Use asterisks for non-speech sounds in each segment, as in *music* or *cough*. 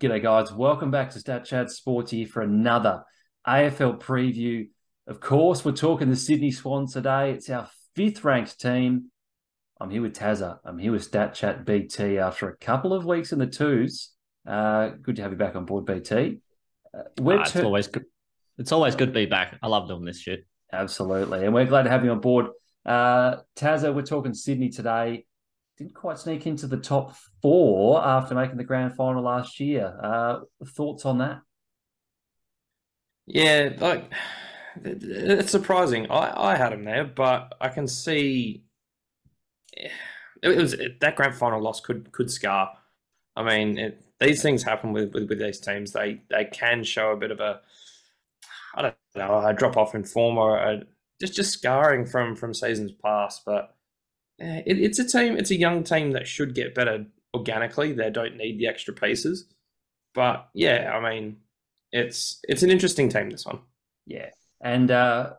G'day, guys. Welcome back to Stat Chat Sports here for another AFL preview. Of course, we're talking the Sydney Swans today. It's our fifth ranked team. I'm here with Tazza. I'm here with Stat Chat BT after a couple of weeks in the twos. Uh, good to have you back on board, BT. Uh, we're it's always good. It's always good to be back. I love doing this shit. Absolutely, and we're glad to have you on board. Uh, Tazza, we're talking Sydney today didn't quite sneak into the top four after making the grand final last year. Uh, thoughts on that? Yeah, like it's surprising. I, I had him there, but I can see it, was it, that grand final loss could could scar. I mean, it, these things happen with, with, with these teams. They they can show a bit of a I don't know a drop off in form or a, just just scarring from from seasons past, but it, it's a team. It's a young team that should get better organically. They don't need the extra pieces. But yeah, I mean, it's it's an interesting team. This one. Yeah, and uh,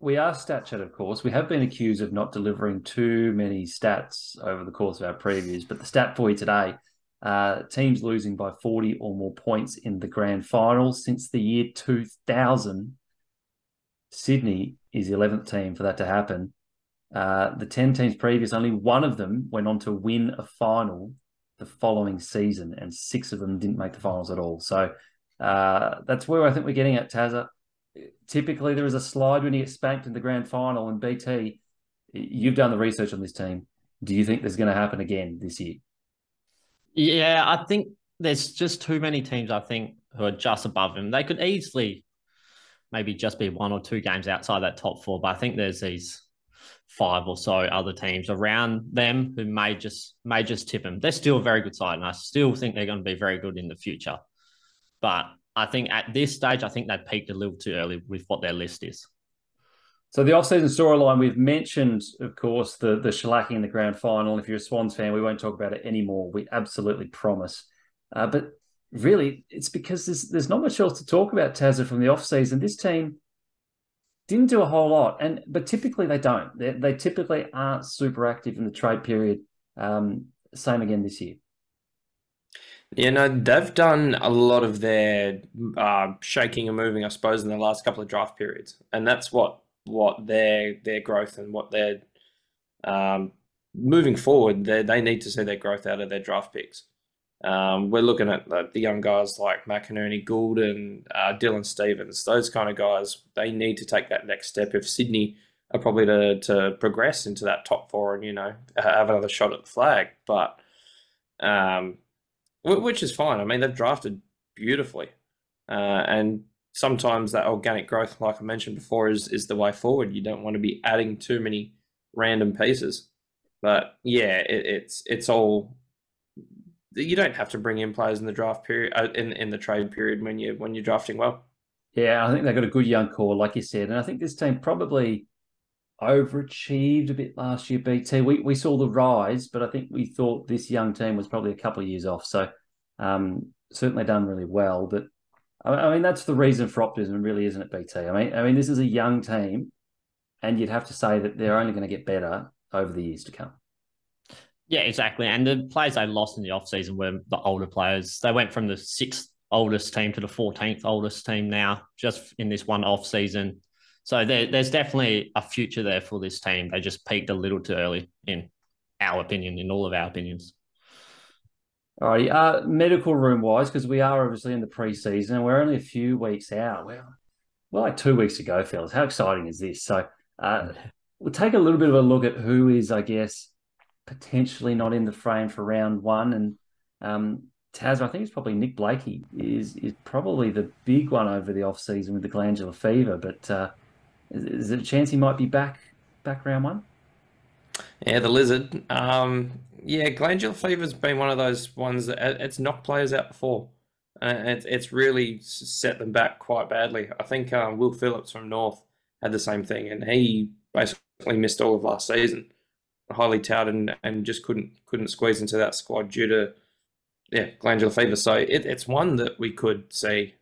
we are stat StatChat, of course. We have been accused of not delivering too many stats over the course of our previews, but the stat for you today. Uh, teams losing by 40 or more points in the grand final since the year 2000. Sydney is the 11th team for that to happen. Uh, the 10 teams previous, only one of them went on to win a final the following season, and six of them didn't make the finals at all. So uh, that's where I think we're getting at, Tazza. Typically, there is a slide when you get spanked in the grand final, and BT, you've done the research on this team. Do you think there's going to happen again this year? Yeah, I think there's just too many teams, I think, who are just above him. They could easily maybe just be one or two games outside that top four, but I think there's these five or so other teams around them who may just may just tip them. They're still a very good side, and I still think they're going to be very good in the future. But I think at this stage, I think they peaked a little too early with what their list is. So the off-season storyline we've mentioned, of course, the the shellacking in the grand final. If you're a Swans fan, we won't talk about it anymore. We absolutely promise. Uh, but really, it's because there's there's not much else to talk about. Tazza from the off-season, this team didn't do a whole lot, and but typically they don't. They, they typically aren't super active in the trade period. Um, same again this year. Yeah, no, they've done a lot of their uh, shaking and moving, I suppose, in the last couple of draft periods, and that's what what their their growth and what their um, moving forward. They they need to see their growth out of their draft picks. Um, we're looking at the, the, young guys like McInerney, Gulden, uh, Dylan Stephens. those kind of guys. They need to take that next step if Sydney are probably to, to progress into that top four and, you know, have another shot at the flag. But, um, which is fine. I mean, they've drafted beautifully. Uh, and sometimes that organic growth, like I mentioned before, is, is the way forward. You don't want to be adding too many random pieces. But yeah, it, it's it's all you don't have to bring in players in the draft period uh, in in the trade period when you when you're drafting well. Yeah, I think they've got a good young core, like you said, and I think this team probably overachieved a bit last year. BT, we we saw the rise, but I think we thought this young team was probably a couple of years off. So um, certainly done really well, but I mean that's the reason for optimism, really, isn't it, BT? I mean, I mean this is a young team, and you'd have to say that they're only going to get better over the years to come. Yeah, exactly. And the players they lost in the offseason were the older players. They went from the sixth oldest team to the 14th oldest team now, just in this one off season. So there, there's definitely a future there for this team. They just peaked a little too early, in our opinion, in all of our opinions. All right, uh, medical room wise, because we are obviously in the preseason and we're only a few weeks out. We're, we're like two weeks ago, fellas. How exciting is this? So uh, *laughs* we'll take a little bit of a look at who is, I guess, potentially not in the frame for round one. And um, Taz, I think it's probably Nick Blakey is is probably the big one over the off season with the glandular fever. But uh, is, is there a chance he might be back back round one? Yeah, the lizard. Um, yeah, glandular fever's been one of those ones that it's knocked players out before. Uh, it's it's really set them back quite badly. I think um, Will Phillips from North had the same thing, and he basically missed all of last season highly touted and, and just couldn't couldn't squeeze into that squad due to yeah glandular fever. So it, it's one that we could see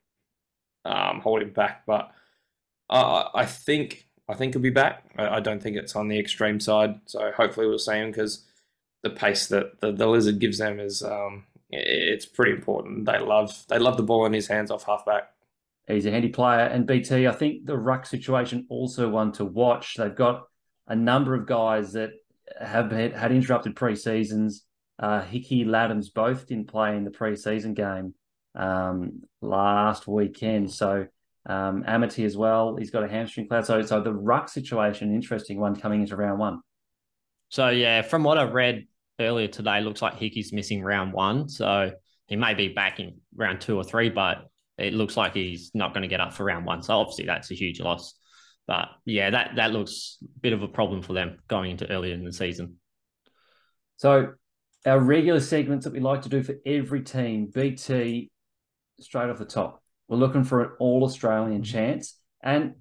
um, holding back, but uh, I think I think he'll be back. I, I, don't think it's on the extreme side, so hopefully we'll see him because the pace that the, the lizard gives them is um, it's pretty important. They love they love the ball in his hands off halfback. He's a handy player. And BT, I think the ruck situation also one to watch. They've got a number of guys that have had, interrupted pre seasons. Uh, Hickey, Ladhams both didn't play in the pre-season game um, last weekend. So um, Amartey as well. He's got a hamstring cloud. So, so the ruck situation, interesting one coming into round one. So yeah, from what I read earlier today, looks like Hickey's missing round one. So he may be back in round two or three, but it looks like he's not going to get up for round one. So obviously that's a huge loss. But yeah, that that looks a bit of a problem for them going into earlier in the season. So our regular segments that we like to do for every team, BT, straight off the top. We're looking for an all Australian mm-hmm. chance. And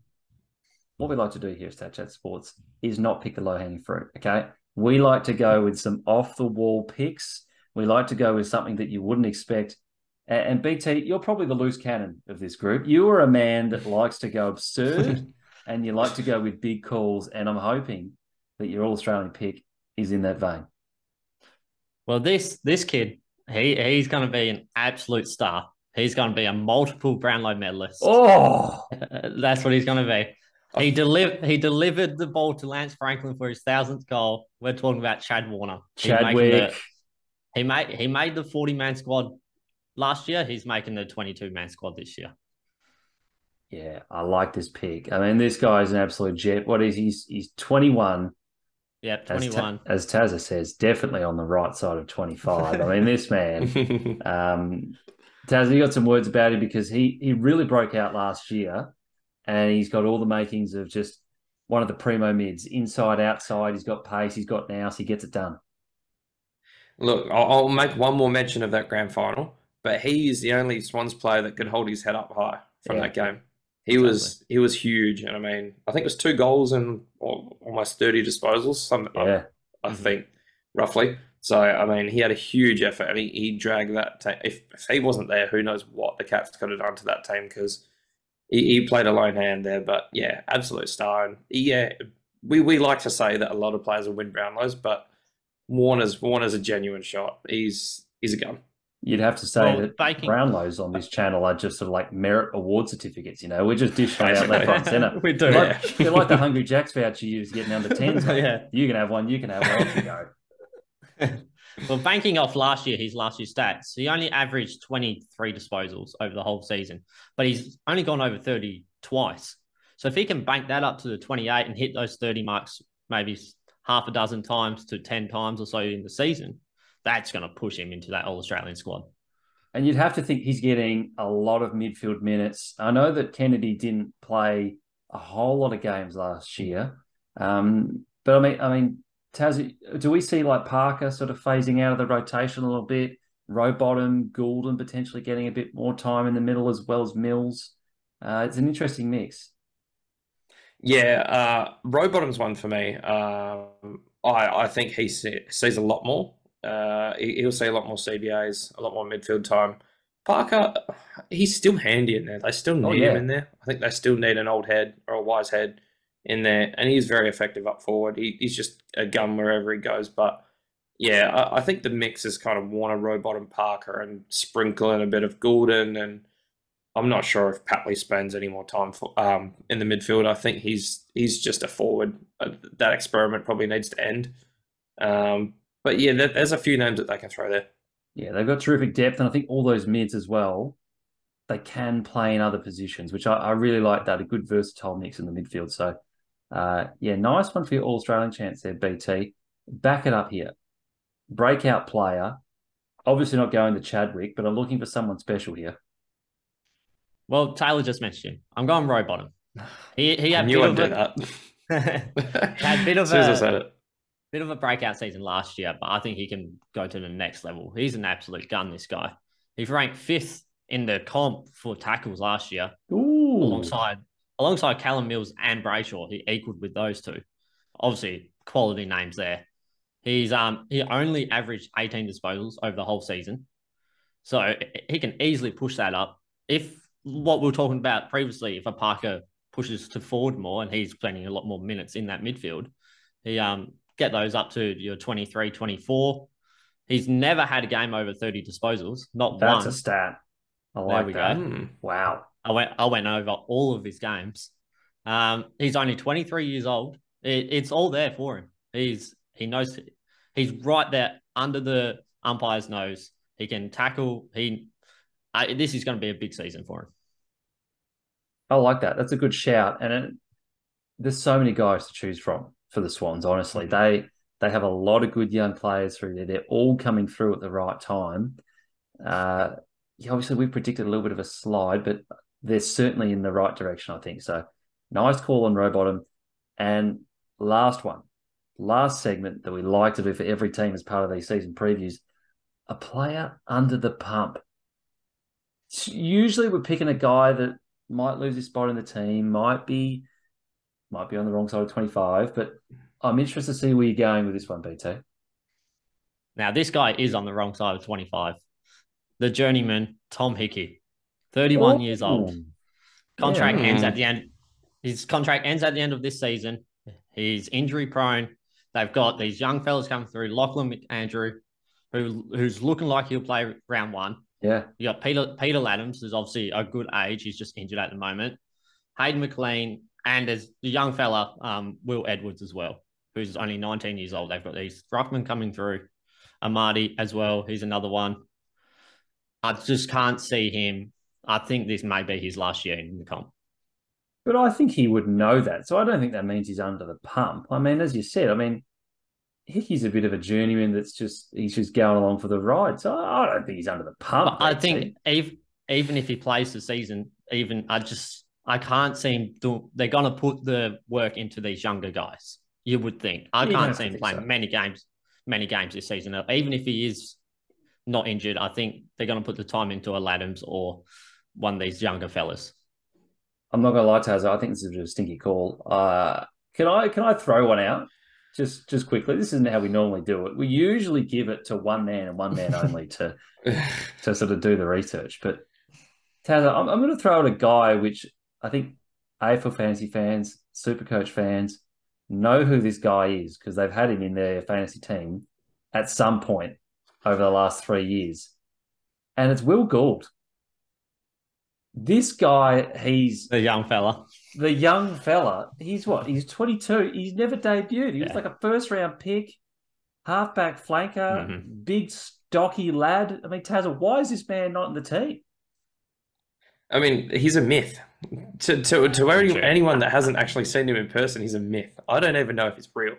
what we like to do here at Stat Chat Sports is not pick the low hanging fruit. Okay. We like to go with some off the wall picks. We like to go with something that you wouldn't expect. And BT, you're probably the loose cannon of this group. You are a man that likes to go absurd *laughs* and you like to go with big calls. And I'm hoping that your All Australian pick is in that vein. Well, this this kid, he he's going to be an absolute star. He's going to be a multiple Brownlow medalist. Oh, *laughs* that's what he's going to be. Oh. He delivered. He delivered the ball to Lance Franklin for his thousandth goal. We're talking about Chad Warner. Chadwick. He made he made the forty man squad last year. He's making the twenty two man squad this year. Yeah, I like this pick. I mean, this guy is an absolute jet. What is he? He's, he's 21. Yeah, 21. As, Ta- as Tazza says, definitely on the right side of 25. I mean, this *laughs* man, *laughs* um, Tazza, you got some words about him because he, he really broke out last year and he's got all the makings of just one of the primo mids, inside, outside. He's got pace, he's got nous, he gets it done. Look, I'll make one more mention of that grand final, but he is the only Swans player that could hold his head up high from yeah. that game. He exactly. was he was huge, and I mean, I think it was two goals and almost thirty disposals. Some, yeah. I, I mm-hmm. think roughly. So I mean, he had a huge effort, and he, he dragged that team. If, if he wasn't there, who knows what the Cats could have done to that team because he, he played a lone hand there. But yeah, absolute star. And yeah, we, we like to say that a lot of players will win Brownlows, but Warner's Warner's a genuine shot. He's he's a gun. You'd have to say well, that baking. Brownlows on this channel are just sort of like merit award certificates. You know, we're just dishing out left, right, centre. *laughs* we do. Like, yeah. They're like the Hungry Jacks voucher you was getting under tens. *laughs* yeah, you can have one. You can have one. You go. *laughs* well, banking off last year, his last year stats, he only averaged 23 disposals over the whole season, but he's only gone over 30 twice. So if he can bank that up to the 28 and hit those 30 marks maybe half a dozen times to 10 times or so in the season, that's going to push him into that All Australian squad. And you'd have to think he's getting a lot of midfield minutes. I know that Kennedy didn't play a whole lot of games last year, um, but I mean, I mean, Taz, do we see like Parker sort of phasing out of the rotation a little bit? Rowbottom, Gulden potentially getting a bit more time in the middle as well as Mills. Uh, it's an interesting mix. Yeah, uh, Rowbottom's one for me. Um, I, I think he see, sees a lot more uh, he'll see a lot more CBAs, a lot more midfield time. Parker, he's still handy in there. They still oh, need oh, yeah. him in there. I think they still need an old head or a wise head in there, and he's very effective up forward. He, he's just a gun wherever he goes. But yeah, I, I think the mix is kind of Warner, Robot, and Parker, and sprinkling a bit of Gulden. And I'm not sure if Papley spends any more time for, um, in the midfield. I think he's he's just a forward. Uh, that experiment probably needs to end. Um, but yeah, there's a few names that they can throw there. Yeah, they've got terrific depth, and I think all those mids as well. They can play in other positions, which I, I really like. That a good versatile mix in the midfield. So, uh, yeah, nice one for your All Australian chance there, BT. Back it up here. Breakout player. Obviously not going to Chadwick, but I'm looking for someone special here. Well, Taylor just mentioned him. I'm going Rowbottom. He he had I knew I'd do a, that. *laughs* had a bit of as bit of a breakout season last year, but I think he can go to the next level. He's an absolute gun, this guy. He's ranked fifth in the comp for tackles last year, Ooh. alongside alongside Callum Mills and Brayshaw. He equaled with those two. Obviously, quality names there. He's um he only averaged 18 disposals over the whole season. So he can easily push that up. If what we were talking about previously, if a Parker pushes to forward more and he's spending a lot more minutes in that midfield, he um get those up to your 23, 24. He's never had a game over 30 disposals, not That's one. That's a stat. I There like we that. go. Hmm. Wow. I went I went over all of his games. Um, he's only 23 years old. It, it's all there for him. He's he knows he's right there under the umpire's nose. He can tackle. He I, this is going to be a big season for him. I like that. That's a good shout. And it, there's so many guys to choose from for the Swans. Honestly, they they have a lot of good young players through there. They're all coming through at the right time. Uh, yeah, obviously, we predicted a little bit of a slide, but they're certainly in the right direction. I think so. Nice call on Rowbottom. And last one, last segment that we like to do for every team as part of these season previews: a player under the pump. Usually, we're picking a guy that might lose his spot in the team, might be might be on the wrong side of 25, but I'm interested to see where you're going with this one, BT. Now this guy is on the wrong side of 25. The journeyman Tom Hickey, 31 years old. Contract Yeah. ends at the end. His contract ends at the end of this season. He's injury prone. They've got these young fellas coming through. Lachlan McAndrew, who who's looking like he'll play round one. Yeah. You got Peter Peter Ladhams, who's obviously a good age. He's just injured at the moment. Hayden McLean, and there's the young fella, um, Will Edwards as well, who's only 19 years old. They've got these Ruckman coming through. Amartey as well. He's another one. I just can't see him. I think this may be his last year in the comp. But I think he would know that. So I don't think that means he's under the pump. I mean, as you said, I mean, Hickey's a bit of a journeyman that's just, he's just going along for the ride. So I don't think he's under the pump. I think even even if he plays the season, even I just I can't see him do. They're gonna put the work into these younger guys. You would think. I You'd can't see him playing so. many games, many games this season. Even if he is not injured, I think they're gonna put the time into a Ladhams or one of these younger fellas. I'm not going to lie, Taz. I think this is a bit of a stinky call. Uh, can I can I throw one out just just quickly? This isn't how we normally do it. We usually give it to one man and one man only to *laughs* to sort of do the research. But Taz, I'm, I'm going to throw out a guy which I think AFL fantasy fans, Supercoach fans know who this guy is because they've had him in their fantasy team at some point over the last three years, and it's Will Gould. This guy, he's The young fella. the young fella. He's what? He's 22. He's never debuted. He was like a first round pick, halfback flanker, Mhm. big stocky lad. I mean, Tazza, why is this man not in the team? I mean, he's a myth. To to to any, anyone that hasn't actually seen him in person, he's a myth. I don't even know if it's real.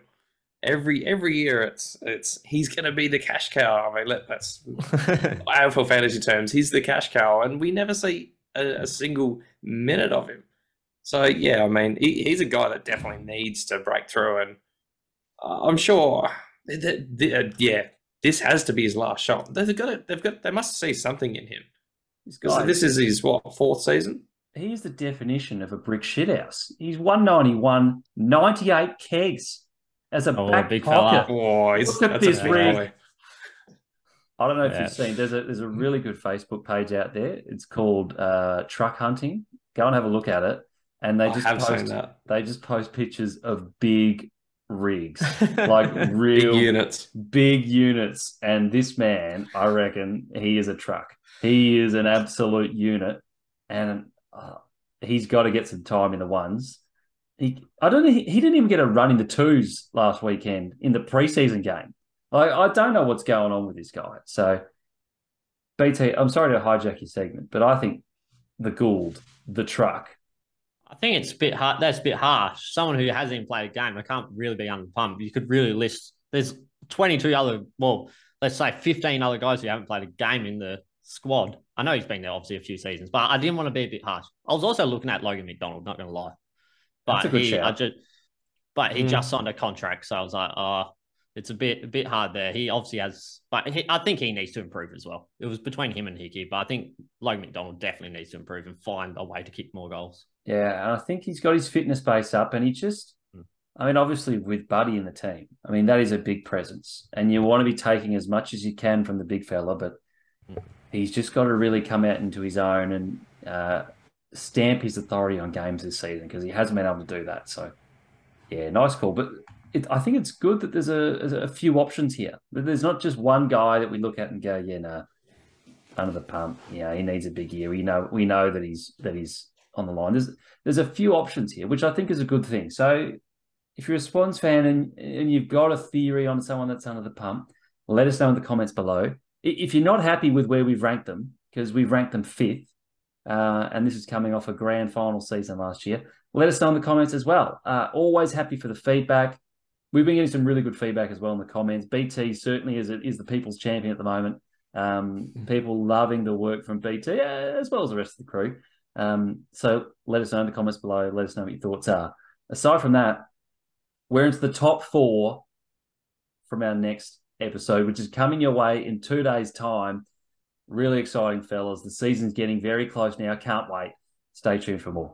Every every year, it's it's he's going to be the cash cow. I mean, let, that's *laughs* AFL fantasy terms. He's the cash cow, and we never see a, a single minute of him. So yeah, I mean, he, he's a guy that definitely needs to break through, and uh, I'm sure that, that- uh, yeah, this has to be his last shot. They've got to, they've got they must see something in him. So this is his what fourth season. He's the definition of a brick shithouse. He's 191, 98 kegs as a Oh, back big pocket. fella. Oh, Look at this big rig. boy. I don't know if Yeah. you've seen. There's a there's a really good Facebook page out there. It's called uh, Truck Hunting. Go and have a look at it. And they I just have seen post that. they just post pictures of big rigs, *laughs* like real Big units. big units. And this man, I reckon, he is a truck. He is an absolute unit, and uh, he's got to get some time in the ones. He, I don't know. He, he didn't even get a run in the twos last weekend in the preseason game. Like, I don't know what's going on with this guy. So, BT, I'm sorry to hijack your segment, but I think the Gould, the truck, I think it's a bit hard. That's a bit harsh. Someone who hasn't even played a game, I can't really be under the pump. You could really list. There's 22 other, well, let's say 15 other guys who haven't played a game in the squad. I know he's been there obviously a few seasons, but I didn't want to be a bit harsh. I was also looking at Logan McDonald. Not going to lie, but That's a good he, shout. I just, but he Mm. just signed a contract, so I was like, oh, it's a bit, a bit hard there. He obviously has, but he, I think he needs to improve as well. It was between him and Hickey, but I think Logan McDonald definitely needs to improve and find a way to kick more goals. Yeah, and I think he's got his fitness base up, and he just, Mm. I mean, obviously with Buddy in the team, I mean that is a big presence, and you want to be taking as much as you can from the big fella, but Mm. He's just got to really come out into his own and uh, stamp his authority on games this season because he hasn't been able to do that. So, yeah, nice call. But it, I think it's good that there's a, a few options here. That There's not just one guy that we look at and go, yeah, no, under the pump. Yeah, he needs a big year. We know we know that he's that he's on the line. There's there's a few options here, which I think is a good thing. So if you're a Swans fan and, and you've got a theory on someone that's under the pump, let us know in the comments below. If you're not happy with where we've ranked them, because we've ranked them fifth, uh, and this is coming off a grand final season last year, let us know in the comments as well. Uh, always happy for the feedback. We've been getting some really good feedback as well in the comments. BT certainly is, is the people's champion at the moment. Um, mm. people loving the work from BT as well as the rest of the crew. Um, so let us know in the comments below. Let us know what your thoughts are. Aside from that, we're into the top four from our next episode, which is coming your way in two days' time. Really exciting, fellas. The season's getting very close now. Can't wait. Stay tuned for more.